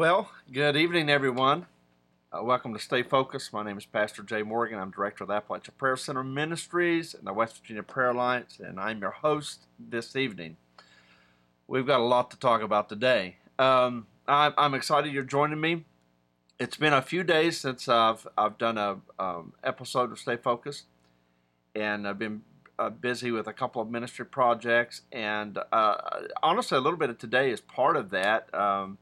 Well, good evening, everyone. Uh, welcome to Stay Focused. My name is Pastor Jay Morgan. I'm director of the Appalachian Prayer Center Ministries and the West Virginia Prayer Alliance, and I'm your host this evening. We've got a lot to talk about today. Um, I'm, I'm, excited you're joining me. It's been a few days since I've I've done a um, episode of Stay Focused, and I've been uh, busy with a couple of ministry projects. And uh, honestly, a little bit of today is part of that. Um,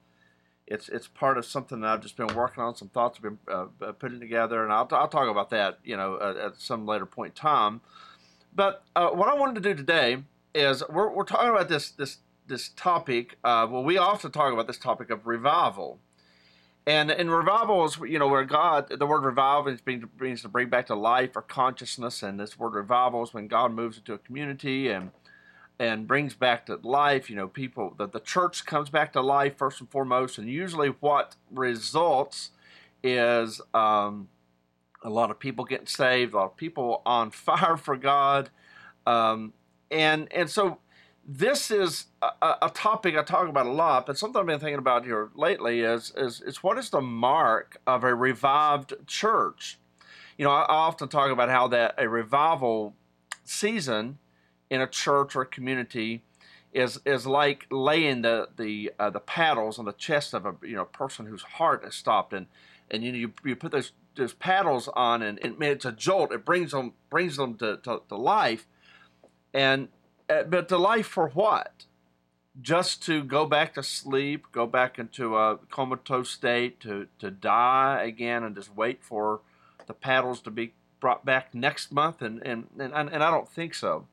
it's it's part of something that I've just been working on. Some thoughts I've been uh, uh putting together, and I'll, I'll talk about that, you know, at, some later point in time. But uh, what I wanted to do today is we're, we're talking about this this this topic. well, we often talk about this topic of revival, and in revival is you know where God the word revival means, means to bring back to life or consciousness, and this word revival is when God moves into a community and and brings back to life. You know, people that the church comes back to life first and foremost, and usually what results is um, a lot of people getting saved, a lot of people on fire for God, um, and and so this is a, a, topic I talk about a lot, but something I've been thinking about here lately is is is what is the mark of a revived church? You know, I, I often talk about how that a revival season in a church or a community is is like laying the the uh, the paddles on the chest of a you know person whose heart has stopped. And and you you, you put those those paddles on and, and it's a jolt. It brings them brings them to, to, to life. And uh, but to life for what? Just to go back to sleep go back into a comatose state to to die again and just wait for the paddles to be brought back next month? And and and, and I don't think so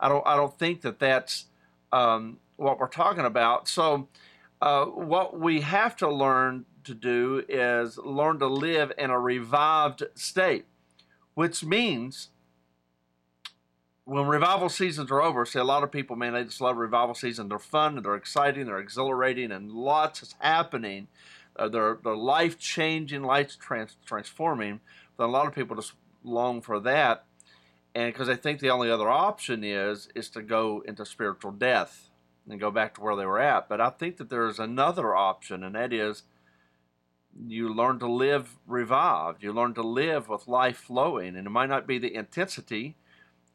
I don't I don't think that that's um, what we're talking about. So uh, what we have to learn to do is learn to live in a revived state, which means when revival seasons are over, see a lot of people, man, they just love revival season. They're fun, they're exciting, they're exhilarating, and lots is happening. Uh, they're, they're life changing, life trans- transforming. But a lot of people just long for that and because I think the only other option is is to go into spiritual death and go back to where they were at. But I think that there is another option, and that is you learn to live revived. You learn to live with life flowing, and it might not be the intensity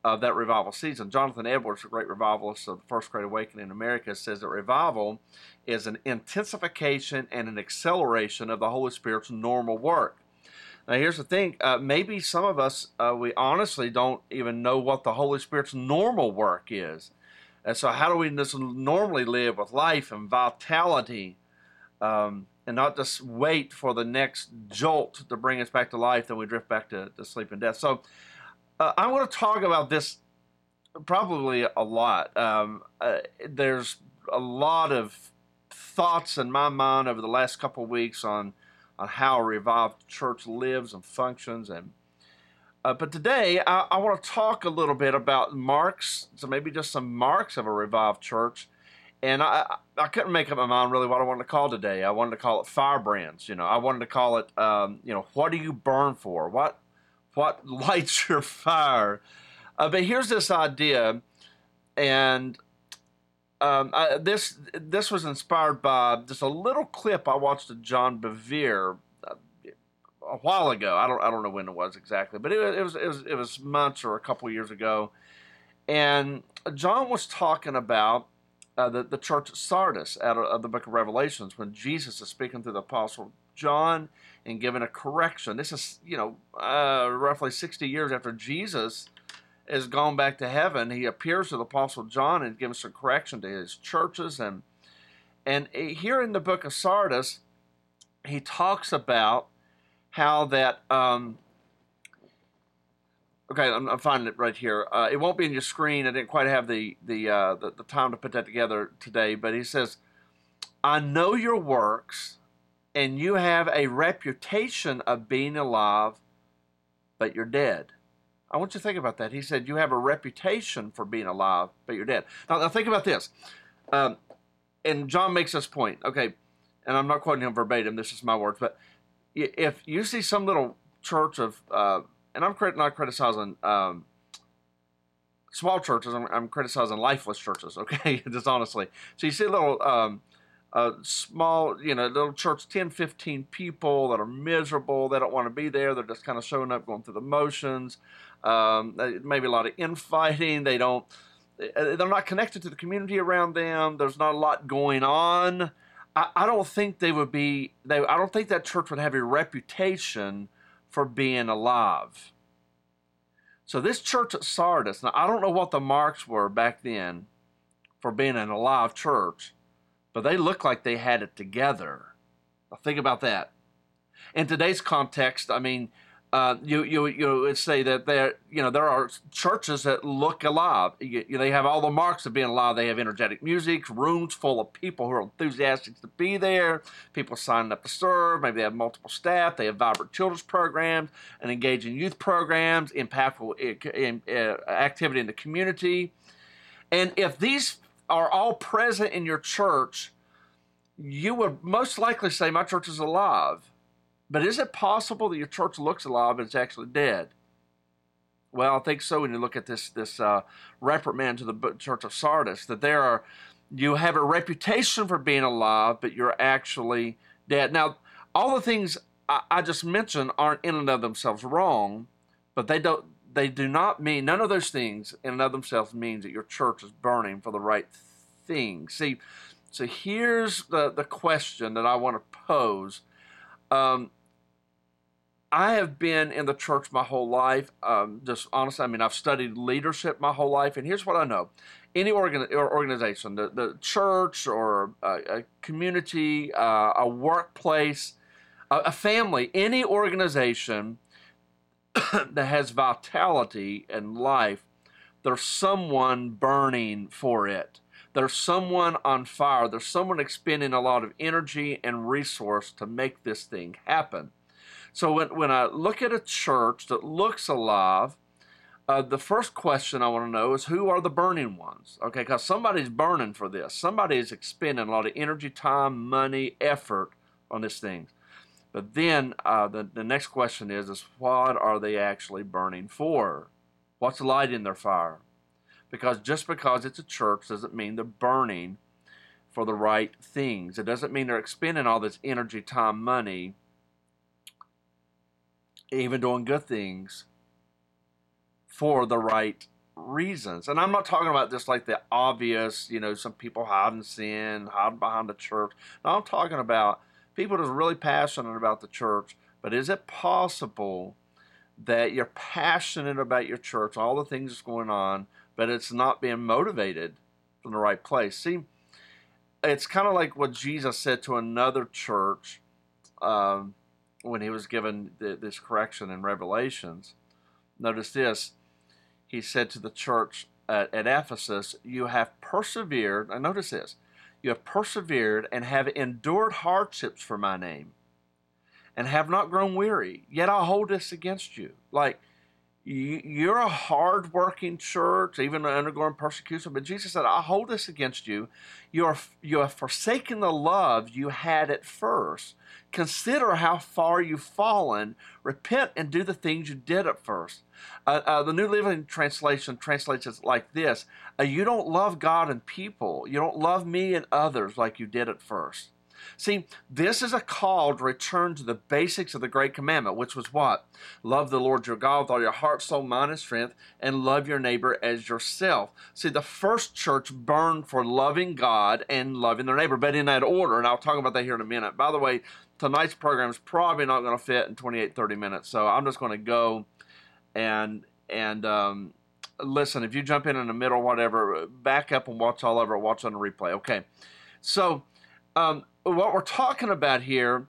of that revival season. Jonathan Edwards, a great revivalist of the First Great Awakening in America, says that revival is an intensification and an acceleration of the Holy Spirit's normal work. Now, here's the thing uh, maybe some of us, uh, we honestly don't even know what the Holy Spirit's normal work is. And so, how do we just normally live with life and vitality um, and not just wait for the next jolt to bring us back to life, then we drift back to, to sleep and death? So, uh, I'm going to talk about this probably a lot. Um, uh, there's a lot of thoughts in my mind over the last couple of weeks on on how a revived church lives and functions. And uh, but today I, I want to talk a little bit about marks, so maybe just some marks of a revived church. And I, I couldn't make up my mind really what I wanted to call today. I wanted to call it firebrands. You know, I wanted to call it, um, you know, what do you burn for? What what lights your fire? Uh, but here's this idea, and um, I, this this was inspired by just a little clip I watched of John Bevere uh, a while ago. I don't I don't know when it was exactly, but it, it was it was it was months or a couple years ago, and John was talking about uh, the the church at Sardis out of, of, the Book of Revelations when Jesus is speaking to the apostle John and giving a correction. This is you know uh, roughly sixty years after Jesus has gone back to heaven, he appears to the Apostle John and gives some correction to his churches. And, and here in the book of Sardis, he talks about how that. Um, okay, I'm, I'm, finding it right here. Uh, it won't be in your screen. I didn't quite have the the, uh, the the time to put that together today. But he says, "I know your works, and you have a reputation of being alive, but you're dead." I want you to think about that. He said, You have a reputation for being alive, but you're dead. Now, now think about this. Um, and John makes this point. Okay, and I'm not quoting him verbatim, this is my words, but if you see some little church of, uh, and I'm not criticizing um, small churches, I'm, I'm, criticizing lifeless churches, okay, just honestly. So you see a little um, small, you know, little church, 10, 15 people that are miserable. They don't want to be there. They're just kind of showing up, going through the motions. Um, maybe a lot of infighting. They don't, they're not connected to the community around them. There's not a lot going on. I, I don't think they would be, they, I don't think that church would have a reputation for being alive. So this church at Sardis, now I don't know what the marks were back then for being an alive church, but they look like they had it together. Now think about that. In today's context, I mean, uh, you you you would say that there you know there are churches that look alive. You, you, they have all the marks of being alive. They have energetic music, rooms full of people who are enthusiastic to be there, people signing up to serve. Maybe they have multiple staff. They have vibrant children's programs and engaging youth programs, impactful in, uh, activity in the community. And if these are all present in your church, you would most likely say my church is alive but is it possible that your church looks alive and it's actually dead? Well, I think so when you look at this this uh, reprimand to the church of Sardis, that there are you have a reputation for being alive, but you're actually dead. Now, all the things I, I just mentioned aren't in and of themselves wrong, but they don't they do not mean none of those things in and of themselves means that your church is burning for the right thing. See, so here's the the question that I want to pose. Um, I have been in the church my whole life. Um, just honestly, I mean, I've studied leadership my whole life, and here's what I know: any organ- organization, the, the church or a, a community, uh, a workplace, a, a family, any organization that has vitality and life, there's someone burning for it. There's someone on fire. There's someone expending a lot of energy and resource to make this thing happen. So when, when I look at a church that looks alive, uh, the first question I want to know is who are the burning ones? Okay, because somebody's burning for this. Somebody is expending a lot of energy, time, money, effort on this thing. But then uh, the, the next question is, is what are they actually burning for? What's lighting their fire? Because just because it's a church doesn't mean they're burning for the right things. It doesn't mean they're expending all this energy, time, money even doing good things for the right reasons. And I'm not talking about just like the obvious, you know, some people hiding sin, hiding behind the church. No, I'm talking about people that are really passionate about the church. But is it possible that you're passionate about your church, all the things that's going on, but it's not being motivated from the right place? See, it's kind of like what Jesus said to another church. Um, when he was given the, this correction in Revelations. Notice this. He said to the church at, at Ephesus, You have persevered, and notice this, you have persevered and have endured hardships for my name, and have not grown weary. Yet I hold this against you. Like, you're a hard-working church, even undergoing persecution. But Jesus said, "I hold this against you. You are you have forsaken the love you had at first. Consider how far you've fallen. Repent and do the things you did at first. Uh, uh, the New Living Translation translates it like this: uh, You don't love God and people. You don't love me and others like you did at first. See, this is a call to return to the basics of the Great Commandment, which was what? Love the Lord your God with all your heart, soul, mind, and strength, and love your neighbor as yourself. See, the first church burned for loving God and loving their neighbor, but in that order, and I'll talk about that here in a minute. By the way, tonight's program is probably not going to fit in 28, 30 minutes, so I'm just going to go and and um, listen. If you jump in in the middle, whatever, back up and watch all over. Watch on the replay. Okay, so um, what we're talking about here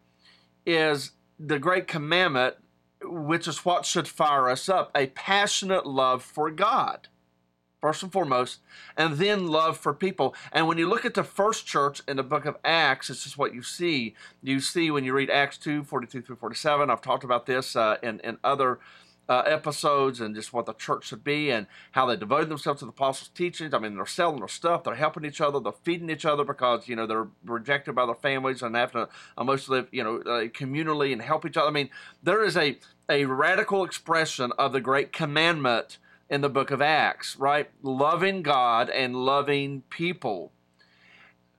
is the great commandment, which is what should fire us up a passionate love for God, first and foremost, and then love for people. And when you look at the first church in the book of Acts, this is what you see. You see when you read Acts 2 42 through 47. I've talked about this uh, in, in other uh, episodes and just what the church should be and how they devoted themselves to the apostles' teachings. I mean, they're selling their stuff, they're helping each other, they're feeding each other because you know they're rejected by their families and have to almost live you know uh, communally and help each other. I mean, there is a a radical expression of the great commandment in the book of Acts, right? Loving God and loving people.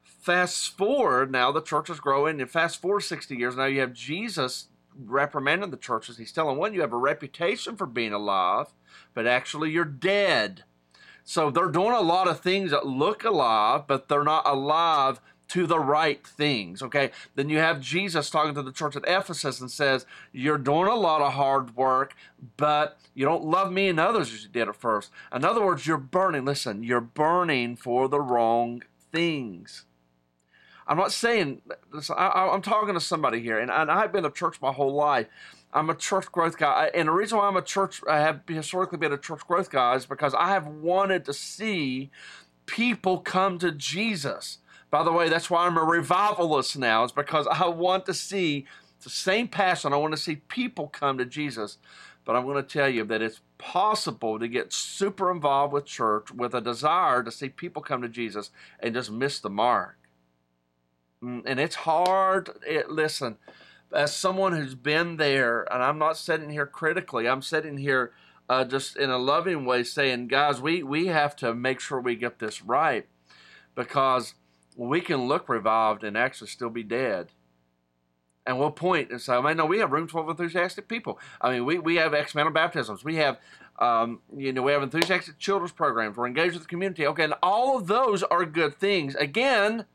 Fast forward now, the church is growing, and fast forward 60 years, now you have Jesus reprimanding the churches. He's telling one, you have a reputation for being alive, but actually you're dead. So they're doing a lot of things that look alive, but they're not alive to the right things. Okay. Then you have Jesus talking to the church at Ephesus and says, You're doing a lot of hard work, but you don't love me and others as you did at first. In other words, you're burning. Listen, you're burning for the wrong things. I'm not saying, I, am talking to somebody here, and, and I've been to church my whole life. I'm a church growth guy. And the reason why I'm a church, I have historically been a church growth guy is because I have wanted to see people come to Jesus. By the way, that's why I'm a revivalist now, is because I want to see the same passion. I want to see people come to Jesus. But I'm going to tell you that it's possible to get super involved with church with a desire to see people come to Jesus and just miss the mark. Mm, and it's hard. It, listen, as someone who's been there, and I'm not sitting here critically, I'm sitting here uh, just in a loving way saying, guys, we, we have to make sure we get this right because we can look revived and actually still be dead. And we'll point and say, man, no, we have rooms full of enthusiastic people. I mean, we, we have of baptisms. We have, um, you know, we have enthusiastic children's programs. We're engaged with the community. Okay, and all of those are good things. Again,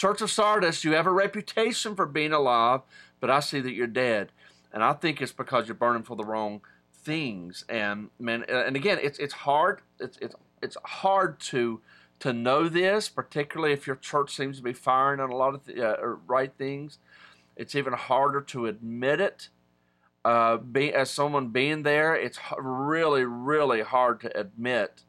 Church of Sardis, you have a reputation for being alive, but I see that you're dead. And I think it's because you're burning for the wrong things. And man, and again, it's it's hard. It's it's it's hard to to know this, particularly if your church seems to be firing on a lot of the, uh, right things. It's even harder to admit it. Uh, be, as someone being there, it's really, really hard to admit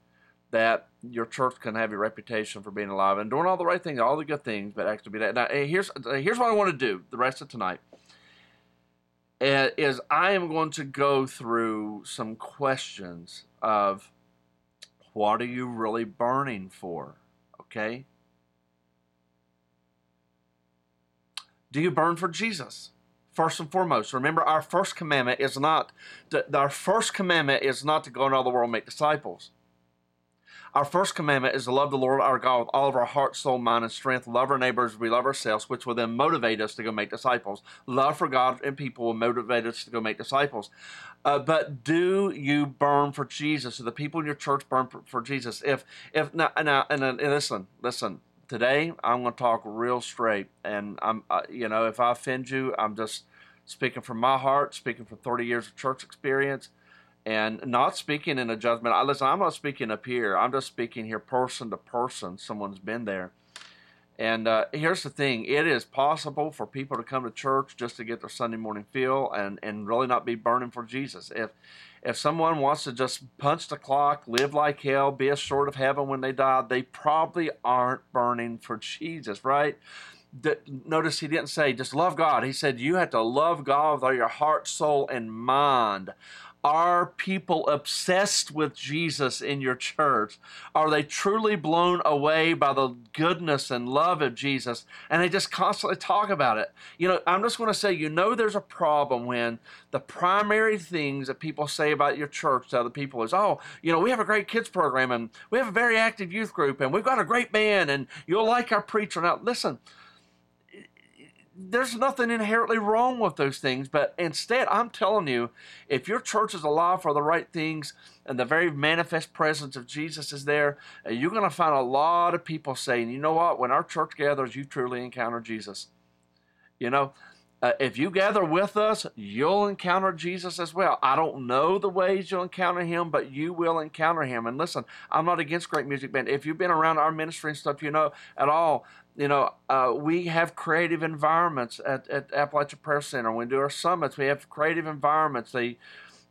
that your church can have a reputation for being alive and doing all the right things, all the good things, but actually be that. Now, here's here's what I want to do the rest of tonight. Uh, is I am going to go through some questions of what are you really burning for? Okay? Do you burn for Jesus? First and foremost, remember our first commandment is not our first commandment is not to go into all the world and make disciples. Our first commandment is to love the Lord our God with all of our heart, soul, mind, and strength. Love our neighbors, we love ourselves, which will then motivate us to go make disciples. Love for God and people will motivate us to go make disciples. Uh, but do you burn for Jesus? Do the people in your church burn for, for Jesus? If if now, now and, and listen, listen. Today I'm going to talk real straight, and I'm uh, you know if I offend you, I'm just speaking from my heart, speaking from 30 years of church experience and not speaking in a judgment. I listen, I'm not speaking up here. I'm just speaking here person to person. Someone's been there. And uh, here's the thing it is possible for people to come to church just to get their Sunday morning feel and, and really not be burning for Jesus. If if someone wants to just punch the clock, live like hell, be a sort of heaven when they die, they probably aren't burning for Jesus, right? notice he didn't say just love God. He said you have to love God with all your heart, soul, and mind. Are people obsessed with Jesus in your church? Are they truly blown away by the goodness and love of Jesus? And they just constantly talk about it. You know, I'm just going to say, you know, there's a problem when the primary things that people say about your church to other people is, oh, you know, we have a great kids program and we have a very active youth group and we've got a great band and you'll like our preacher. Now, listen, there's nothing inherently wrong with those things, but instead, I'm telling you, if your church is alive for the right things and the very manifest presence of Jesus is there, uh, you're going to find a lot of people saying, you know what, when our church gathers, you truly encounter Jesus. You know, uh, if you gather with us, you'll encounter Jesus as well. I don't know the ways you'll encounter him, but you will encounter him. And listen, I'm not against great music band. If you've been around our ministry and stuff, you know at all you know, uh, we have creative environments at, at Appalachia Prayer Center. When we do our summits, we have creative environments. They,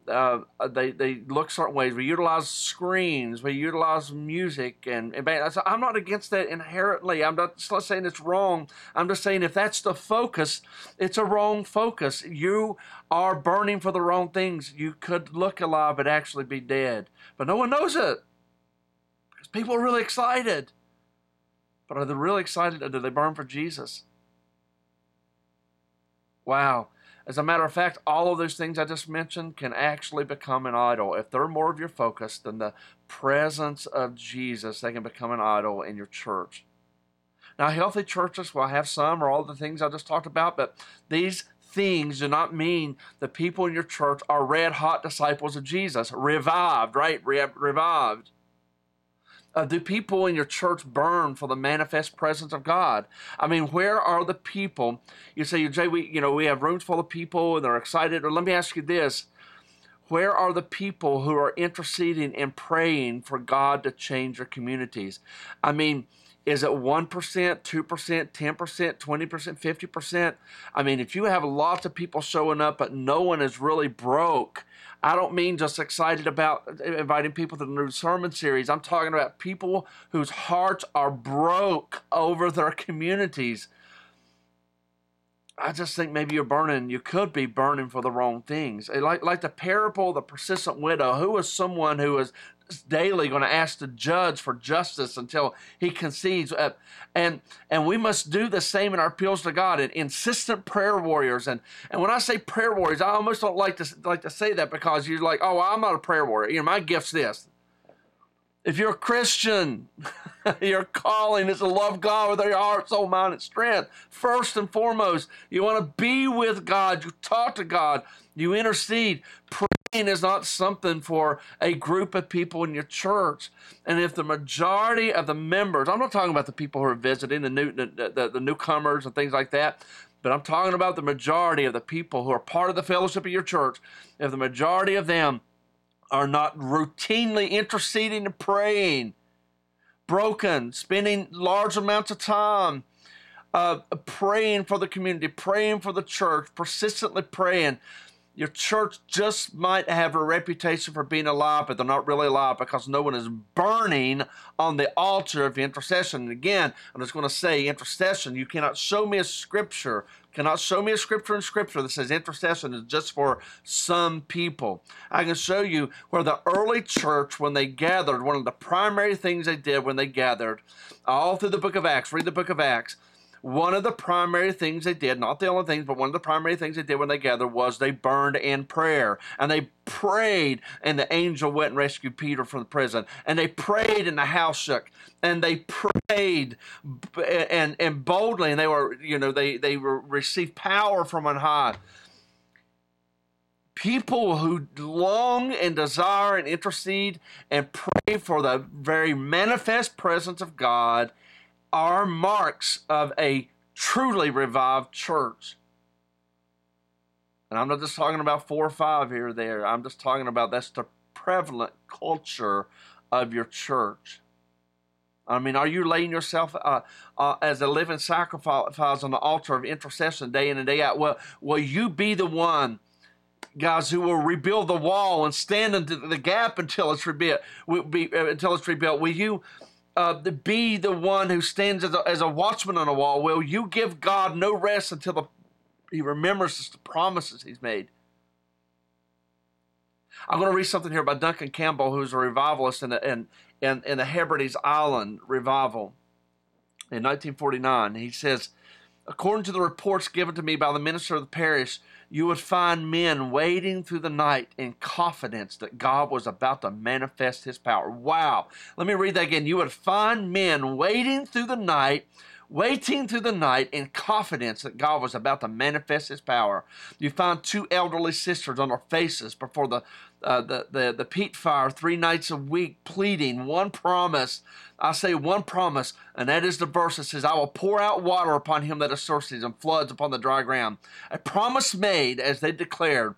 uh, they, they look certain ways. We utilize screens. We utilize music and, and I'm not against that inherently. I'm not, not saying it's wrong. I'm just saying if that's the focus, it's a wrong focus. You are burning for the wrong things. You could look alive but actually be dead. But no one knows it because people are really excited. But are they really excited or do they burn for Jesus? Wow. As a matter of fact, all of those things I just mentioned can actually become an idol. If they're more of your focus than the presence of Jesus, they can become an idol in your church. Now, healthy churches will have some or all the things I just talked about, but these things do not mean the people in your church are red hot disciples of Jesus, revived, right? Re- revived. Uh, do people in your church burn for the manifest presence of God? I mean, where are the people? You say, Jay, we you know we have rooms full of people and they're excited. Or let me ask you this: Where are the people who are interceding and praying for God to change their communities? I mean, is it 1%, 2%, 10%, 20%, 50%? I mean, if you have lots of people showing up, but no one is really broke, I don't mean just excited about inviting people to the new sermon series. I'm talking about people whose hearts are broke over their communities. I just think maybe you're burning, you could be burning for the wrong things. Like, like the parable of the persistent widow, who is someone who is daily going to ask the judge for justice until he concedes. Uh, and and we must do the same in our appeals to God and insistent prayer warriors. And and when I say prayer warriors, I almost don't like to like to say that because you're like, oh, well, I'm not a prayer warrior. You know, my gift's this. If you're a Christian, your calling is to love God with your heart, soul, mind, and strength. First and foremost, you want to be with God. You talk to God. You intercede. Praying is not something for a group of people in your church. And if the majority of the members, I'm not talking about the people who are visiting, the, new, the, the, the newcomers and things like that, but I'm talking about the majority of the people who are part of the fellowship of your church. If the majority of them are not routinely interceding and praying, broken, spending large amounts of time uh, praying for the community, praying for the church, persistently praying, your church just might have a reputation for being alive, but they're not really alive because no one is burning on the altar of intercession. And again, I'm just going to say intercession. You cannot show me a scripture, cannot show me a scripture in scripture that says intercession is just for some people. I can show you where the early church, when they gathered, one of the primary things they did when they gathered, all through the book of Acts, read the book of Acts one of the primary things they did, not the only things, but one of the primary things they did when they gathered was they burned in prayer. And they prayed, and the angel went and rescued Peter from the prison. And they prayed, and the house shook. And they prayed and, and boldly, and they were, you know, they, they were, received power from on high people who long and desire and intercede and pray for the very manifest presence of God are marks of a truly revived church. And I'm not just talking about four or five here or there. I'm just talking about that's the prevalent culture of your church. I mean, are you laying yourself uh, uh, as a living sacrifice on the altar of intercession day in and day out? Well, will you be the one, guys, who will rebuild the wall and stand into the gap until it's rebuilt? Will be, uh, until it's rebuilt. Will you uh, be the one who stands as a, as a watchman on a wall. Will you give God no rest until the, he remembers the promises he's made? I'm going to read something here by Duncan Campbell, who's a revivalist in the, in, in, in the Hebrides Island revival in 1949. He says, According to the reports given to me by the minister of the parish, you would find men waiting through the night in confidence that God was about to manifest his power. Wow. Let me read that again. You would find men waiting through the night waiting through the night in confidence that God was about to manifest his power. You find two elderly sisters on their faces before the, uh, the, the, the peat fire three nights a week, pleading one promise. I say one promise, and that is the verse that says, I will pour out water upon him that is thirsty and floods upon the dry ground. A promise made, as they declared,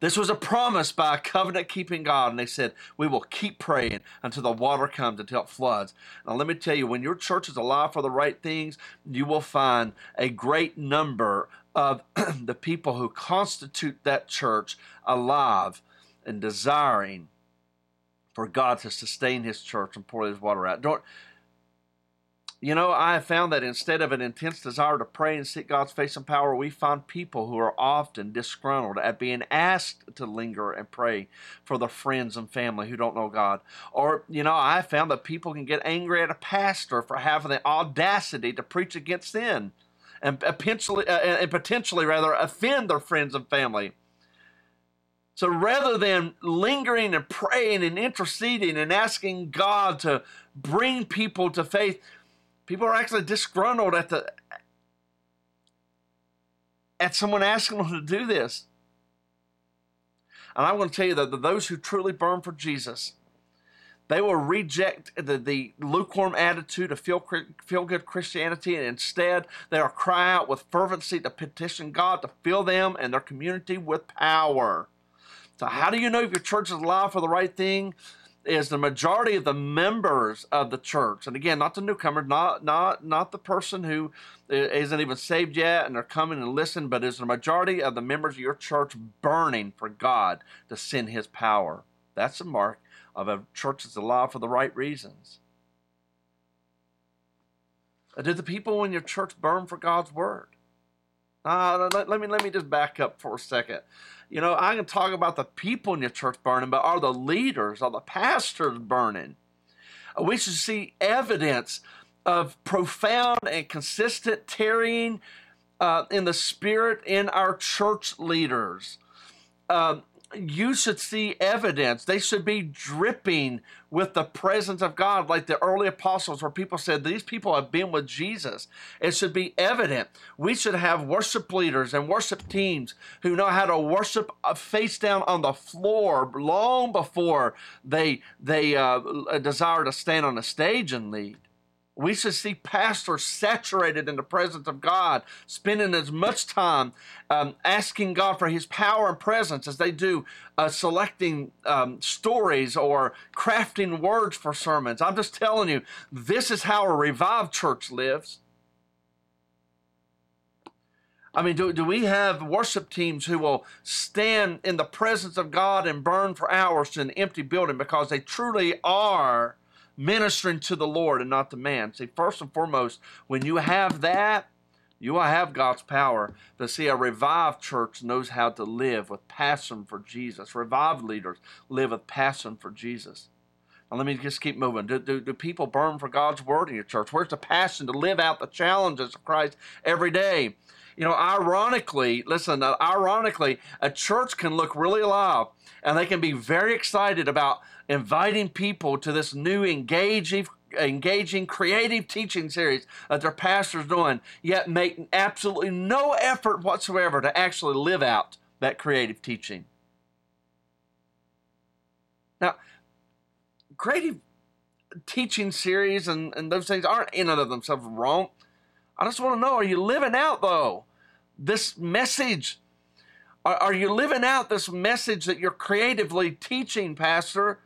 this was a promise by a covenant keeping God, and they said, We will keep praying until the water comes, until it floods. Now, let me tell you, when your church is alive for the right things, you will find a great number of the people who constitute that church alive and desiring for God to sustain his church and pour his water out. Don't you know, I have found that instead of an intense desire to pray and seek God's face and power, we find people who are often disgruntled at being asked to linger and pray for their friends and family who don't know God. Or, you know, I found that people can get angry at a pastor for having the audacity to preach against sin and potentially, uh, and potentially rather offend their friends and family. So rather than lingering and praying and interceding and asking God to bring people to faith, People are actually disgruntled at the at someone asking them to do this. And I'm going to tell you that those who truly burn for Jesus, they will reject the, the lukewarm attitude of feel, feel good Christianity, and instead they will cry out with fervency to petition God to fill them and their community with power. So, how do you know if your church is alive for the right thing? Is the majority of the members of the church, and again, not the newcomer, not not not the person who isn't even saved yet and they're coming and listen, but is the majority of the members of your church burning for God to send His power? That's the mark of a church that's alive for the right reasons. Do the people in your church burn for God's word? Uh, let, let, me let me just back up for a second. You know, I can talk about the people in your church burning, but are the leaders, are the pastors burning? Uh, we should see evidence of profound and consistent tarrying uh, in the spirit in our church leaders. Uh, you should see evidence. They should be dripping with the presence of God, like the early apostles, where people said, These people have been with Jesus. It should be evident. We should have worship leaders and worship teams who know how to worship uh, face down on the floor long before they, they uh, desire to stand on a stage and lead. We should see pastors saturated in the presence of God, spending as much time um, asking God for His power and presence as they do uh, selecting um, stories or crafting words for sermons. I'm just telling you, this is how a revived church lives. I mean, do, do we have worship teams who will stand in the presence of God and burn for hours in an empty building because they truly are ministering to the Lord and not to man. See, first and foremost, when you have that, you will have God's power. To see, a revived church knows how to live with passion for Jesus. Revived leaders live with passion for Jesus. Now, let me just keep moving. Do, do, do people burn for God's word in your church? Where's the passion to live out the challenges of Christ every day? You know, ironically, listen, uh, ironically, a church can look really alive and they can be very excited about inviting people to this new engaging engaging creative teaching series that their pastor's doing, yet make absolutely no effort whatsoever to actually live out that creative teaching. Now, creative teaching series and, and those things aren't in and of themselves wrong. I just want to know are you living out, though, this message? Are, are you living out this message that you're creatively teaching, Pastor?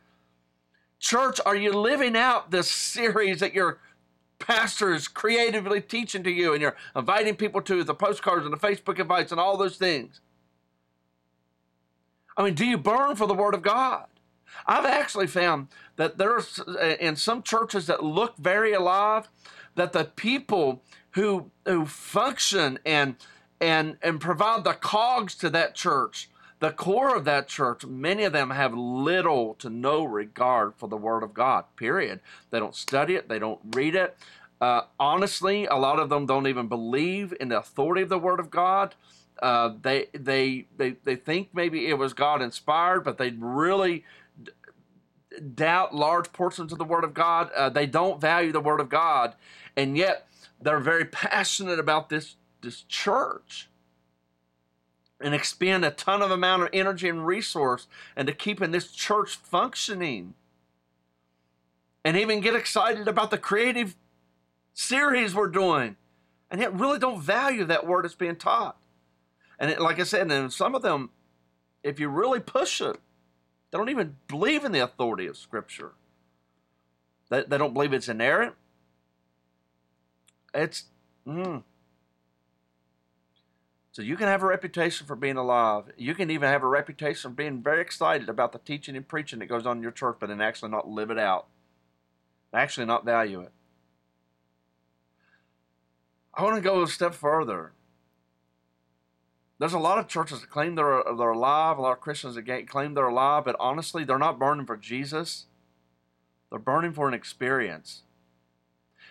Church, are you living out this series that your pastor is creatively teaching to you and you're inviting people to the postcards and the Facebook invites and all those things? I mean, do you burn for the Word of God? I've actually found that there's uh, in some churches that look very alive, that the people who who function and and and provide the cogs to that church the core of that church, many of them have little to no regard for the Word of God, period. They don't study it, they don't read it. Uh, honestly, a lot of them don't even believe in the authority of the Word of God. Uh, they, they, they, they think maybe it was God inspired, but they really d- doubt large portions of the Word of God. Uh, they don't value the Word of God, and yet they're very passionate about this, this church and expend a ton of amount of energy and resource into keeping this church functioning and even get excited about the creative series we're doing and yet really don't value that word that's being taught. And it, like i said and some of them if you really push it they don't even believe in the authority of scripture. They, they don't believe it's inerrant it's mm, so you can have a reputation for being alive. You can even have a reputation for being very excited about the teaching and preaching that goes on in your church, but then actually not live it out. Actually not value it. I want to go a step further. There's a lot of churches that claim they're, they're alive, a lot of Christians that claim they're alive, but honestly, they're not burning for Jesus. They're burning for an experience.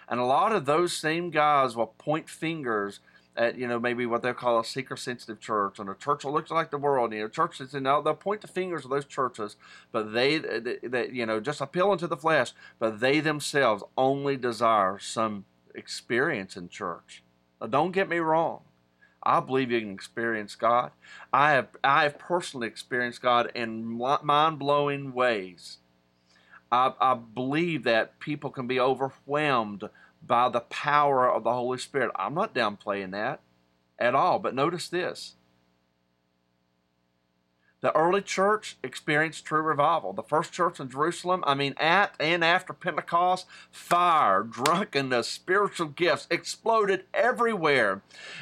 And a lot of those same guys will point fingers at you know maybe what they call a seeker sensitive church and a church that looks like the world you know churches and now they'll point the fingers of those churches but they that you know just appealing to the flesh but they themselves only desire some experience in church. Now, don't get me wrong. I believe you can experience God. I have I have personally experienced God in mind blowing ways. I, I believe that people can be overwhelmed by the power of the Holy Spirit. I'm not downplaying that at all. But notice this the early church experienced true revival. The first church in Jerusalem, I mean, at and after Pentecost, fire, drunkenness, spiritual gifts exploded everywhere.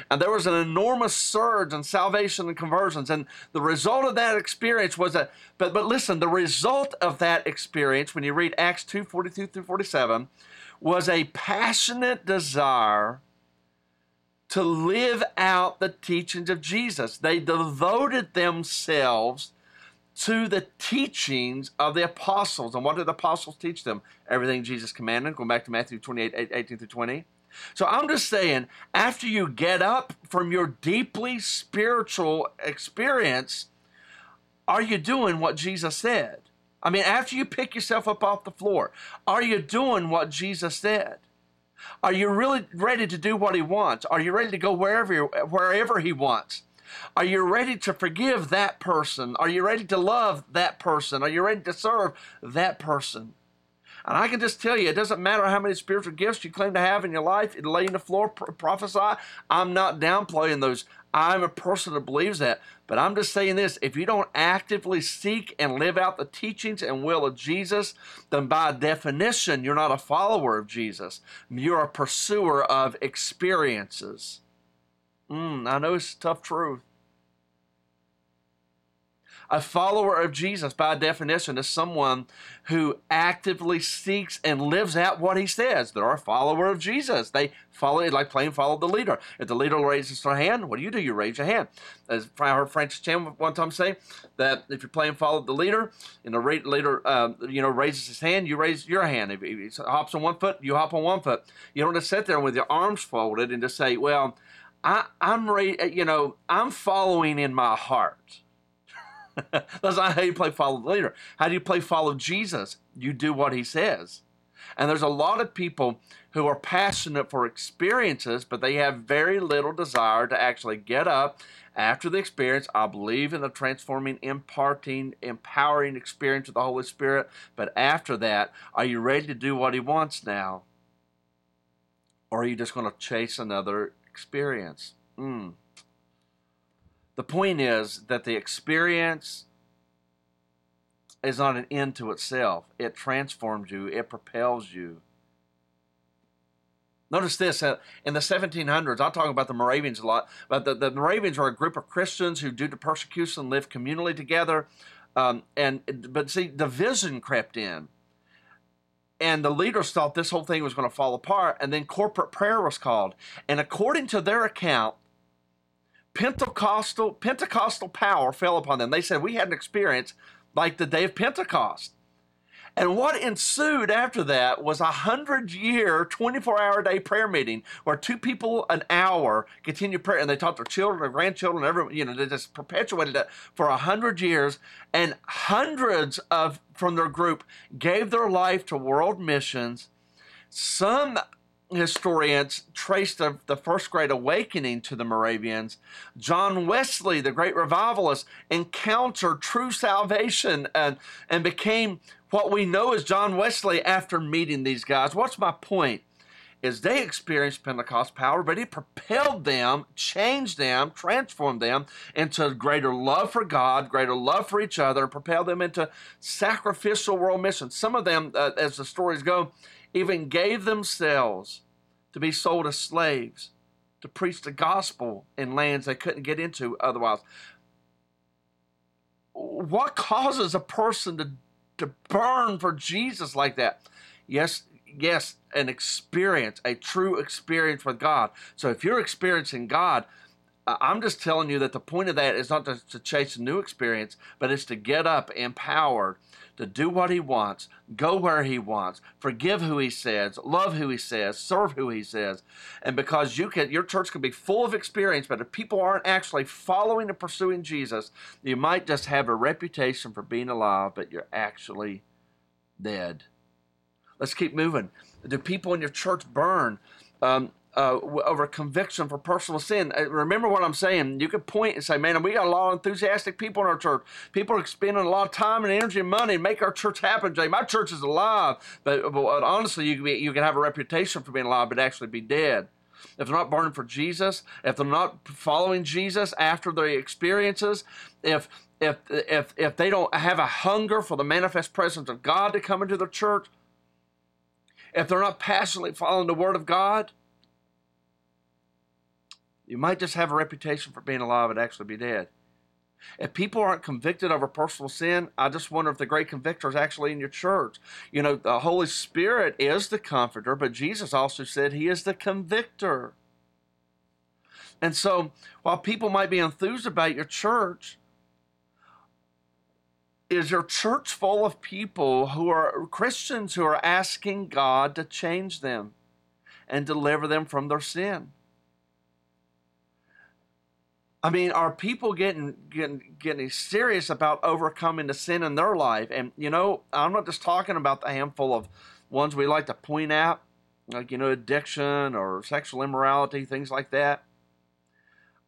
And there was an enormous surge in salvation and conversions. And the result of that experience was that, but, but listen, the result of that experience, when you read Acts 2 42 through 47, was a passionate desire to live out the teachings of Jesus. They devoted themselves to the teachings of the apostles. And what did the apostles teach them? Everything Jesus commanded, going back to Matthew 28 18 through 20. So I'm just saying, after you get up from your deeply spiritual experience, are you doing what Jesus said? I mean, after you pick yourself up off the floor, are you doing what Jesus said? Are you really ready to do what he wants? Are you ready to go wherever wherever he wants? Are you ready to forgive that person? Are you ready to love that person? Are you ready to serve that person? And I can just tell you, it doesn't matter how many spiritual gifts you claim to have in your life, laying the floor, prophesy. I'm not downplaying those. I'm a person that believes that. But I'm just saying this if you don't actively seek and live out the teachings and will of Jesus, then by definition, you're not a follower of Jesus. You're a pursuer of experiences. Mm, I know it's a tough truth. A follower of Jesus, by definition, is someone who actively seeks and lives out what he says. They're a follower of Jesus. They follow it like playing follow the leader. If the leader raises their hand, what do you do? You raise your hand. As I heard Francis Chan one time say that if you're playing follow the leader, and the leader uh, you know raises his hand, you raise your hand. If he hops on one foot, you hop on one foot. You don't just sit there with your arms folded and just say, "Well, I, I'm you know I'm following in my heart." That's not how you play follow the leader. How do you play follow Jesus? You do what he says. And there's a lot of people who are passionate for experiences, but they have very little desire to actually get up after the experience. I believe in the transforming, imparting, empowering experience of the Holy Spirit. But after that, are you ready to do what He wants now? Or are you just going to chase another experience? Mm. The point is that the experience is not an end to itself. It transforms you, it propels you. Notice this uh, in the 1700s, I'll talk about the Moravians a lot, but the, the Moravians are a group of Christians who, due to persecution, lived communally together. Um, and But see, division crept in. And the leaders thought this whole thing was going to fall apart, and then corporate prayer was called. And according to their account, Pentecostal Pentecostal power fell upon them. They said we had an experience like the day of Pentecost. And what ensued after that was a hundred year, 24 hour day prayer meeting where two people an hour continue prayer and they taught their children, their grandchildren, everyone, you know, they just perpetuated it for a hundred years. And hundreds of from their group gave their life to world missions. Some historians trace the, the first great awakening to the Moravians. John Wesley, the great revivalist, encountered true salvation and, and became what we know as John Wesley after meeting these guys. What's my point? Is they experienced Pentecost power, but it propelled them, changed them, transformed them into greater love for God, greater love for each other, and propelled them into sacrificial world missions. Some of them, uh, as the stories go, even gave themselves to be sold as slaves to preach the gospel in lands they couldn't get into otherwise. What causes a person to, to burn for Jesus like that? Yes, yes, an experience, a true experience with God. So if you're experiencing God, I'm just telling you that the point of that is not to, to chase a new experience, but it's to get up empowered to do what he wants, go where he wants, forgive who he says, love who he says, serve who he says. And because you can your church can be full of experience, but if people aren't actually following and pursuing Jesus, you might just have a reputation for being alive, but you're actually dead. Let's keep moving. Do people in your church burn um, uh, over conviction for personal sin. Uh, remember what I'm saying. You could point and say, man, we got a lot of enthusiastic people in our church. People are spending a lot of time and energy and money to make our church happen, Jay. My church is alive. But, but honestly, you can, be, you can have a reputation for being alive, but actually be dead. If they're not burning for Jesus, if they're not following Jesus after their experiences, if if if if they don't have a hunger for the manifest presence of God to come into their church, if they're not passionately following the Word of God, you might just have a reputation for being alive and actually be dead. If people aren't convicted over personal sin, I just wonder if the great convictor is actually in your church. You know, the Holy Spirit is the comforter, but Jesus also said he is the convictor. And so, while people might be enthused about your church, is your church full of people who are Christians who are asking God to change them and deliver them from their sin? I mean, are people getting getting getting serious about overcoming the sin in their life? And you know, I'm not just talking about the handful of ones we like to point out, like you know, addiction or sexual immorality, things like that.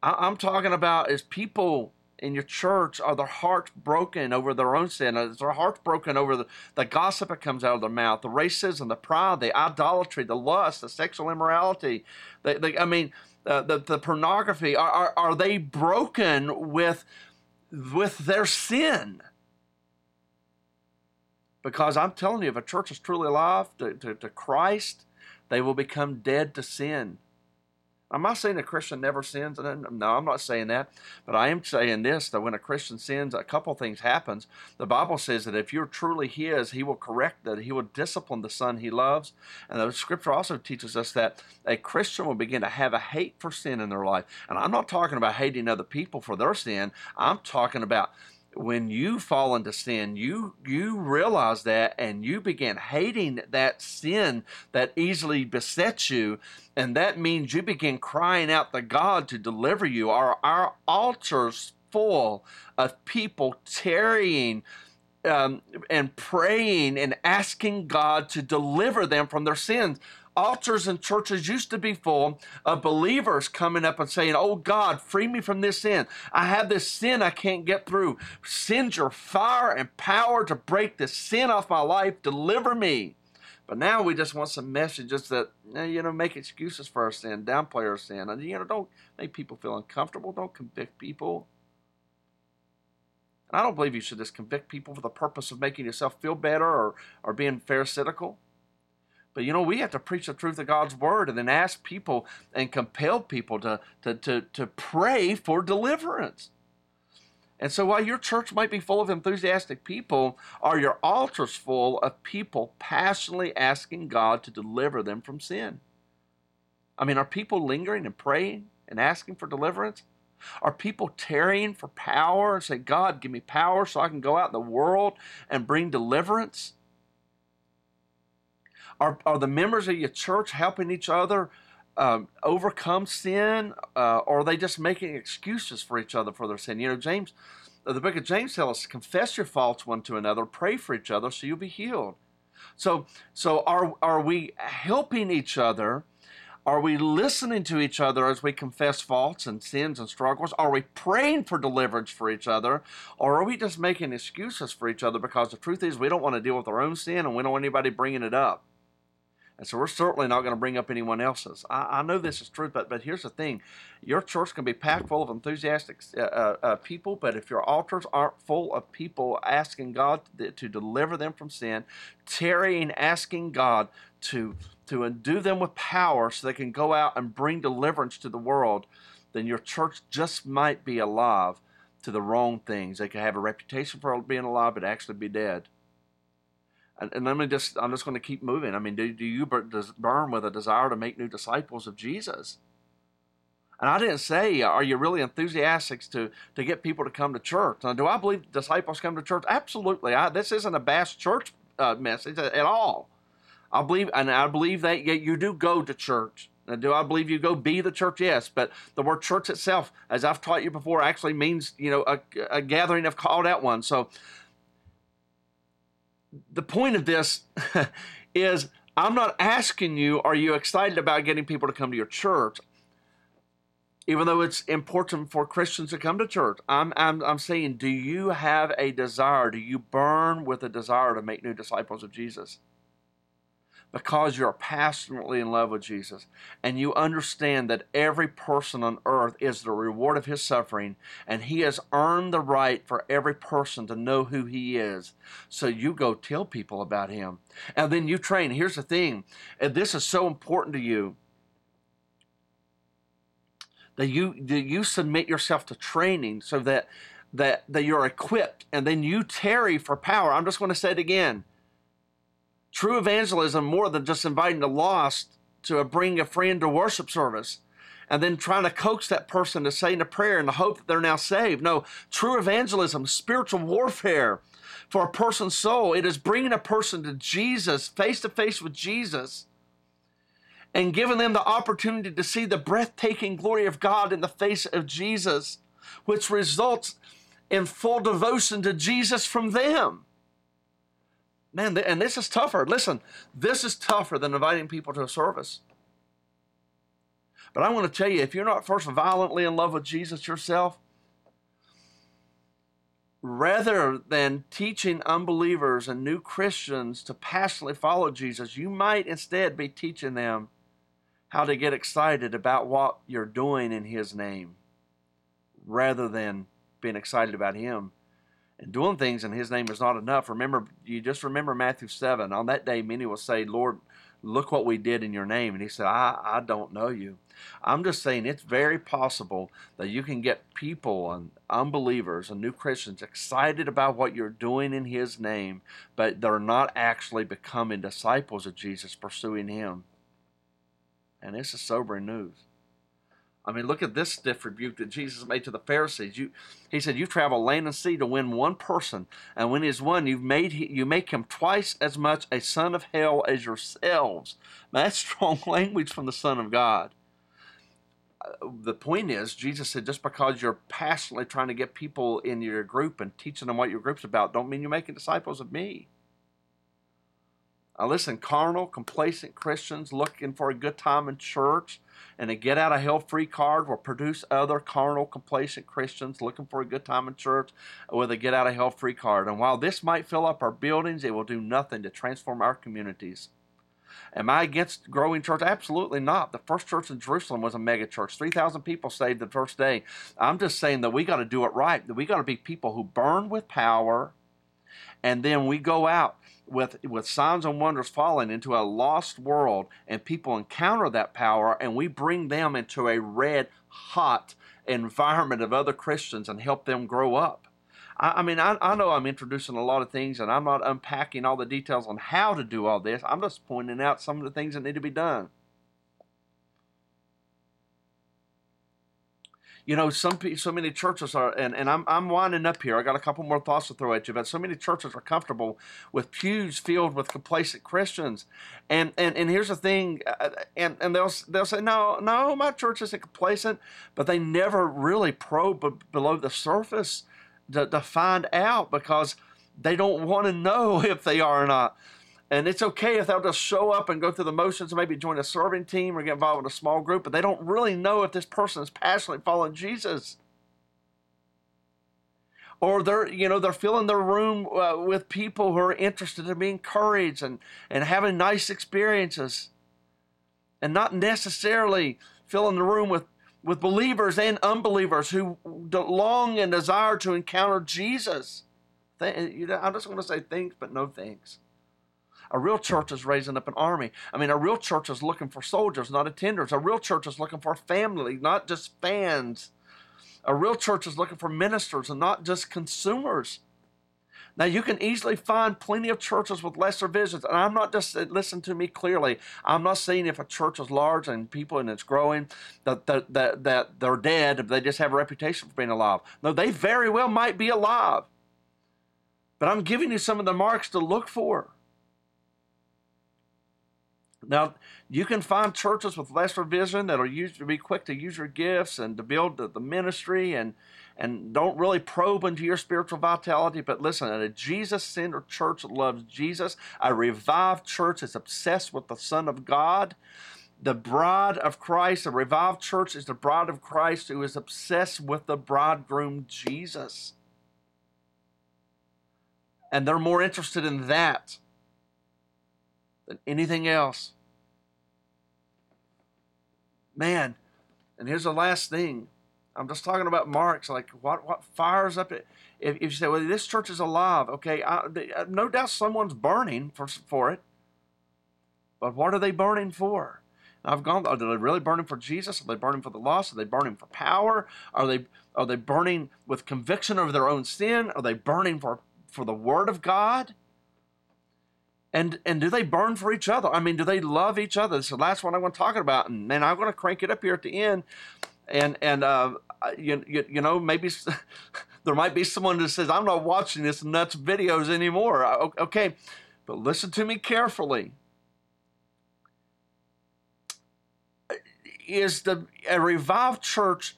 I, am talking about is people in your church are their hearts broken over their own sin? Is their hearts broken over the, the gossip that comes out of their mouth, the racism, the pride, the idolatry, the lust, the sexual immorality? They, they, I mean uh, the, the pornography, are, are, are they broken with, with their sin? Because I'm telling you, if a church is truly alive to, to, to Christ, they will become dead to sin. I'm not saying a Christian never sins. No, I'm not saying that. But I am saying this that when a Christian sins, a couple things happens. The Bible says that if you're truly His, He will correct that. He will discipline the son He loves. And the Scripture also teaches us that a Christian will begin to have a hate for sin in their life. And I'm not talking about hating other people for their sin. I'm talking about when you fall into sin, you you realize that and you begin hating that sin that easily besets you, and that means you begin crying out to God to deliver you. Our our altars full of people tarrying um, and praying and asking God to deliver them from their sins altars and churches used to be full of believers coming up and saying, Oh God, free me from this sin. I have this sin I can't get through. Send your fire and power to break this sin off my life. Deliver me. But now we just want some messages that, eh, you know, make excuses for our sin, downplay our sin. And, you know, don't make people feel uncomfortable. Don't convict people. And I don't believe you should just convict people for the purpose of making yourself feel better or, or being pharisaical. But you know, we have to preach the truth of God's word and then ask people and compel people to, to, to, to pray for deliverance. And so while your church might be full of enthusiastic people, are your altars full of people passionately asking God to deliver them from sin? I mean, are people lingering and praying and asking for deliverance? Are people tarrying for power and say, God, give me power so I can go out in the world and bring deliverance? Are, are the members of your church helping each other um, overcome sin, uh, or are they just making excuses for each other for their sin? You know, James, the book of James tells us, confess your faults one to another, pray for each other, so you'll be healed. So, so are are we helping each other? Are we listening to each other as we confess faults and sins and struggles? Are we praying for deliverance for each other? Or are we just making excuses for each other because the truth is we don't want to deal with our own sin and we don't want anybody bringing it up? And so we're certainly not going to bring up anyone else's. I, I, know this is true, but but here's the thing: your church can be packed full of enthusiastic uh, uh, uh, people, but if your altars aren't full of people asking God to, to deliver them from sin, tarrying, asking God to to endue them with power so they can go out and bring deliverance to the world, then your church just might be alive to the wrong things. They could have a reputation for being alive, but actually be dead. And, and me just, I'm just going to keep moving. I mean, do, do you burn with a desire to make new disciples of Jesus? And I didn't say, are you really enthusiastic to, to get people to come to church? Now, do I believe disciples come to church? Absolutely. I, this isn't a bass church uh, message at, all. I believe, and I believe that you do go to church. Now, do I believe you go be the church? Yes, but the word church itself, as I've taught you before, actually means you know a, a gathering of called out ones. So the point of this is I'm not asking you, are you excited about getting people to come to your church? Even though it's important for Christians to come to church, I'm, I'm, I'm saying, do you have a desire? Do you burn with a desire to make new disciples of Jesus? Because you're passionately in love with Jesus and you understand that every person on earth is the reward of his suffering and he has earned the right for every person to know who he is. So you go tell people about him and then you train. Here's the thing, and this is so important to you. That you that you submit yourself to training so that that that you're equipped and then you tarry for power. I'm just going to say it again True evangelism more than just inviting the lost to bring a friend to worship service and then trying to coax that person to say in a prayer in the hope that they're now saved. No, true evangelism, spiritual warfare for a person's soul. It is bringing a person to Jesus, face to face with Jesus, and giving them the opportunity to see the breathtaking glory of God in the face of Jesus, which results in full devotion to Jesus from them. Man, and this is tougher. Listen, this is tougher than inviting people to a service. But I want to tell you if you're not first violently in love with Jesus yourself, rather than teaching unbelievers and new Christians to passionately follow Jesus, you might instead be teaching them how to get excited about what you're doing in His name rather than being excited about Him and doing things in his name is not enough. Remember, you just remember Matthew 7. On that day, many will say, Lord, look what we did in your name. And he said, I, I don't know you. I'm just saying it's very possible that you can get people and unbelievers and new Christians excited about what you're doing in his name, but they're not actually becoming disciples of Jesus, pursuing him. And this is sobering news. I mean, look at this stiff rebuke that Jesus made to the Pharisees. You, he said, "You travel land and sea to win one person, and when he's won, you've made you make him twice as much a son of hell as yourselves." Now, that's strong language from the Son of God. Uh, the point is, Jesus said, just because you're passionately trying to get people in your group and teaching them what your group's about, don't mean you're making disciples of me. Now, listen, carnal, complacent Christians looking for a good time in church and a get out of hell free card will produce other carnal, complacent Christians looking for a good time in church with a get out of hell free card. And while this might fill up our buildings, it will do nothing to transform our communities. Am I against growing church? Absolutely not. The first church in Jerusalem was a mega church. 3,000 people saved the first day. I'm just saying that we got to do it right. That we got to be people who burn with power and then we go out with with signs and wonders falling into a lost world and people encounter that power and we bring them into a red hot environment of other christians and help them grow up. I, I mean I, I know i'm introducing a lot of things and i'm not unpacking all the details on how to do all this. I'm just pointing out some of the things that need to be done you know, some so many churches are, and, and I'm, I'm winding up here. I got a couple more thoughts to throw at you, but so many churches are comfortable with pews filled with complacent Christians, and and, and here's the thing, uh, and and they'll they'll say, no, no, my church isn't complacent, but they never really probe below the surface to, to find out because they don't want to know if they are or not. And it's okay if they'll just show up and go through the motions and maybe join a serving team or get involved in a small group, but they don't really know if this person is passionately following Jesus. Or they're, you know, they're filling their room uh, with people who are interested in being encouraged and, and having nice experiences. And not necessarily filling the room with, with believers and unbelievers who long and desire to encounter Jesus. I just want to say thanks, but no thanks. A real church is raising up an army. I mean, a real church is looking for soldiers, not attenders. A real church is looking for family, not just fans. A real church is looking for ministers and not just consumers. Now, you can easily find plenty of churches with lesser visions. And I'm not just, listen to me clearly, I'm not saying if a church is large and people and it's growing, that, that, that, that they're dead, they just have a reputation for being alive. No, they very well might be alive. But I'm giving you some of the marks to look for. Now, you can find churches with lesser vision that are used to be quick to use your gifts and to build the, ministry and and don't really probe into your spiritual vitality. But listen, a Jesus centered church loves Jesus, a revived church is obsessed with the Son of God. The bride of Christ, a revived church is the bride of Christ who is obsessed with the bridegroom Jesus. And they're more interested in that than anything else. Man, and here's the last thing. I'm just talking about marks. Like what what fires up? It? If, if you say, well, this church is alive, okay, I, uh, no doubt someone's burning for for it. But what are they burning for? I've gone. Are they really burning for Jesus? Are they burning for the lost? Are they burning for power? Are they are they burning with conviction over their own sin? Are they burning for for the Word of God? And and do they burn for each other? I mean, do they love each other? Is the last one I want to talk about, and man, I'm going to crank it up here at the end. And and uh, you, you, you know maybe there might be someone that says I'm not watching this nuts videos anymore. Okay, but listen to me carefully. Is the a revived church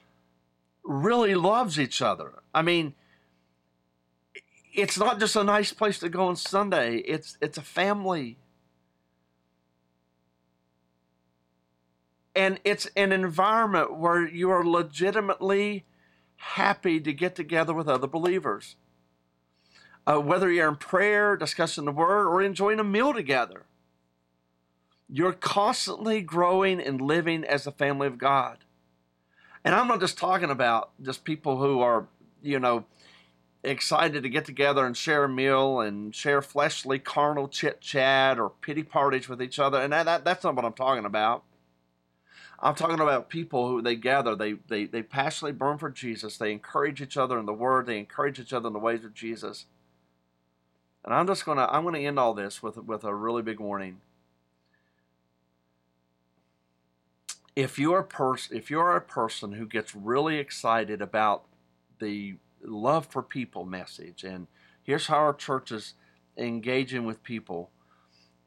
really loves each other? I mean, it's not just a nice place to go on Sunday. It's it's a family. And it's an environment where you are legitimately happy to get together with other believers. Uh, whether you're in prayer, discussing the word, or enjoying a meal together. You're constantly growing and living as the family of God. And I'm not just talking about just people who are, you know, excited to get together and share a meal and share fleshly, carnal chit chat or pity parties with each other. And that, that, that's not what I'm talking about. I'm talking about people who they gather, they, they, they passionately burn for Jesus, they encourage each other in the Word, they encourage each other in the ways of Jesus. And I'm just gonna I'm gonna end all this with with a really big warning. If you're a person if you're a person who gets really excited about the love for people message and here's how our church is engaging with people.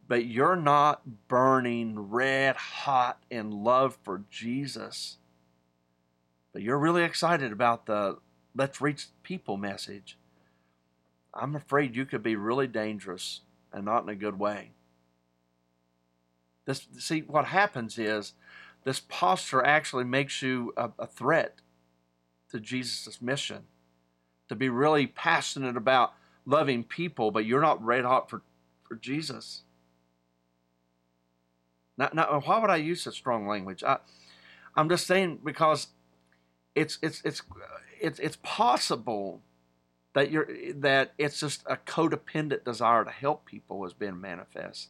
But you're not burning red hot in love for jesus but you're really excited about the let's reach people message. I'm afraid you could be really dangerous and not in a good way. This see what happens is this posture actually makes you a, a threat to jesus' mission to be really passionate about loving people, but you're not red hot for, for Jesus. Now, now, why would I use such strong language? I, I'm just saying because it's it's it's it's it's possible that you're that it's just a codependent desire to help people has been manifest.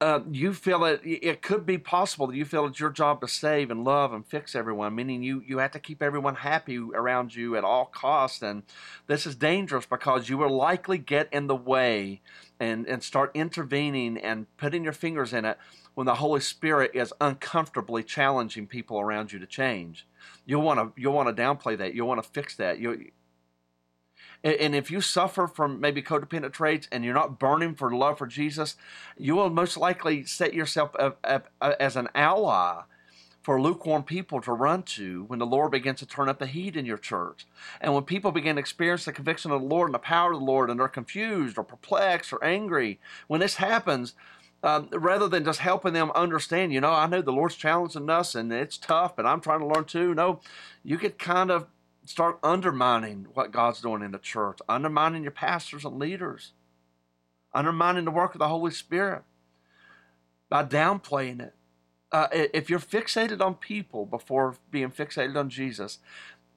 Uh, you feel that it could be possible that you feel it's your job to save and love and fix everyone, meaning you, you have to keep everyone happy around you at all costs. And this is dangerous because you will likely get in the way and, and start intervening and putting your fingers in it when the Holy Spirit is uncomfortably challenging people around you to change. You'll want to you'll want to downplay that. You'll want to fix that. You and if you suffer from maybe codependent traits and you're not burning for love for Jesus, you will most likely set yourself up, up, up as an ally for lukewarm people to run to when the Lord begins to turn up the heat in your church. And when people begin to experience the conviction of the Lord and the power of the Lord and they're confused or perplexed or angry, when this happens, um, rather than just helping them understand, you know, I know the Lord's challenging us and it's tough, but I'm trying to learn too. No, you get kind of start undermining what God's doing in the church, undermining your pastors and leaders, undermining the work of the Holy Spirit by downplaying it. Uh, if you're fixated on people before being fixated on Jesus,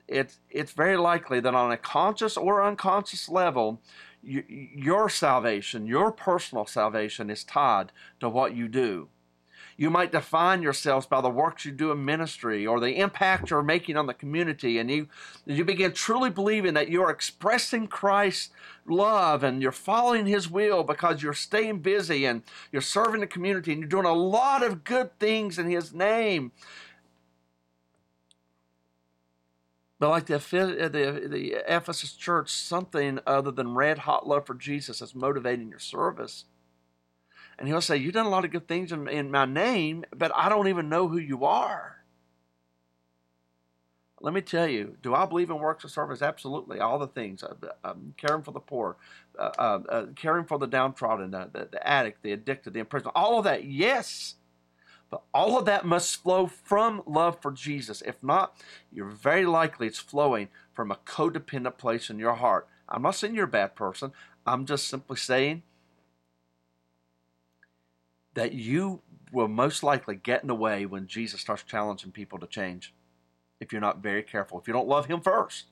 it's it's very likely that on a conscious or unconscious level, you, your salvation, your personal salvation, is tied to what you do. You might define yourselves by the works you do in ministry or the impact you're making on the community. And you, you begin truly believing that you're expressing Christ's love and you're following His will because you're staying busy and you're serving the community and you're doing a lot of good things in His name. But like the, uh, the, the Ephesus church, something other than red hot love for Jesus is motivating your service. And he'll say, You've done a lot of good things in, in my name, but I don't even know who you are. Let me tell you, do I believe in works of service? Absolutely. All the things. Uh, um, caring for the poor, uh, uh, uh, caring for the downtrodden, the, the, the addict, the addicted, the imprisoned. All of that, yes. But all of that must flow from love for Jesus. If not, you're very likely it's flowing from a codependent place in your heart. I'm not saying you're a bad person. I'm just simply saying that you will most likely get in the way when Jesus starts challenging people to change if you're not very careful, if you don't love Him first.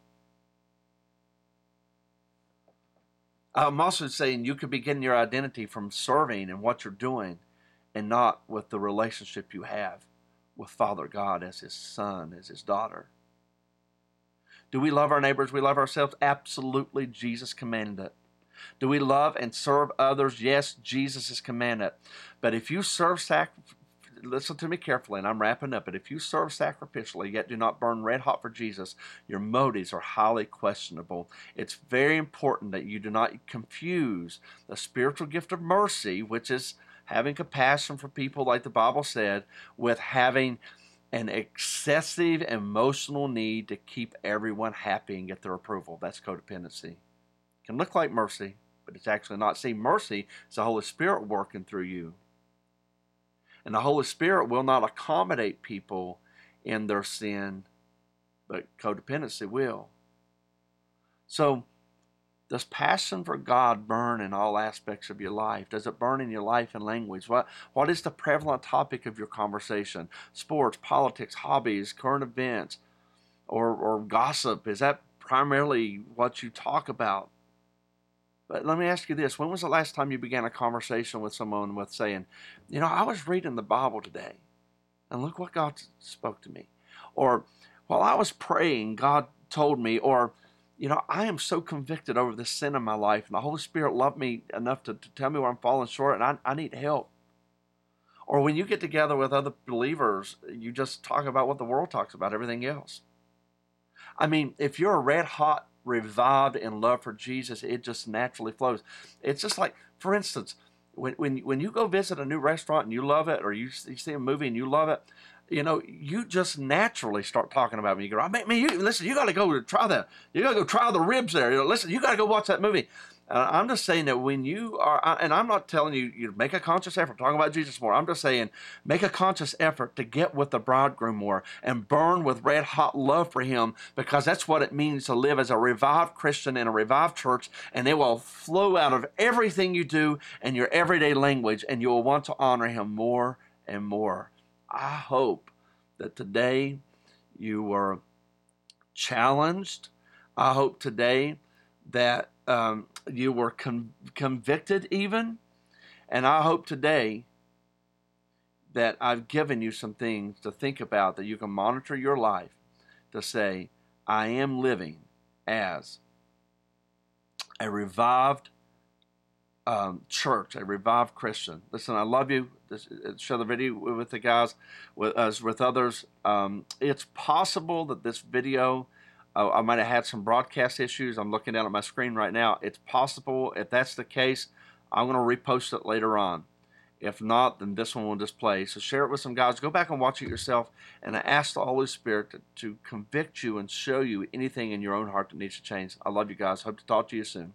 I'm also saying you could be getting your identity from serving and what you're doing and not with the relationship you have with Father God as His Son, as His daughter. Do we love our neighbors? We love ourselves? Absolutely. Jesus commanded it. Do we love and serve others? Yes, Jesus has commanded. But if you serve sac- listen to me carefully, and I'm wrapping up. But if you serve sacrificially, yet do not burn red hot for Jesus, your motives are highly questionable. It's very important that you do not confuse the spiritual gift of mercy, which is having compassion for people, like the Bible said, with having an excessive emotional need to keep everyone happy and get their approval. That's codependency can look like mercy, but it's actually not. See, mercy is the Holy Spirit working through you. And the Holy Spirit will not accommodate people in their sin, but codependency will. So, does passion for God burn in all aspects of your life? Does it burn in your life and language? What, what is the prevalent topic of your conversation? Sports, politics, hobbies, current events, or, or gossip? Is that primarily what you talk about? But let me ask you this when was the last time you began a conversation with someone with saying, You know, I was reading the Bible today, and look what God spoke to me? Or, while I was praying, God told me, or, you know, I am so convicted over the sin in my life, and the Holy Spirit loved me enough to, to tell me where I'm falling short, and I, I need help. Or when you get together with other believers, you just talk about what the world talks about, everything else. I mean, if you're a red hot revived in love for Jesus, it just naturally flows. It's just like, for instance, when, when, when you go visit a new restaurant and you love it, or you, you see a movie and you love it, you know, you just naturally start talking about me. You go, I mean, you, listen, you got to go try that. You got to go try the ribs there. You know, listen, you got to go watch that movie. I'm just saying that when you are, and I'm not telling you, you make a conscious effort, talking about Jesus more. I'm just saying, make a conscious effort to get with the bridegroom more and burn with red hot love for him because that's what it means to live as a revived Christian in a revived church. And it will flow out of everything you do and your everyday language, and you will want to honor him more and more. I hope that today you were challenged. I hope today that um, you were con- convicted, even. And I hope today that I've given you some things to think about that you can monitor your life to say, I am living as a revived um, church, a revived Christian. Listen, I love you. This, uh, share the video with the guys, with us, with others. Um, it's possible that this video uh, I might have had some broadcast issues. I'm looking down at my screen right now. It's possible. If that's the case, I'm going to repost it later on. If not, then this one will display. So share it with some guys. Go back and watch it yourself. And I ask the Holy Spirit to, to convict you and show you anything in your own heart that needs to change. I love you guys. Hope to talk to you soon.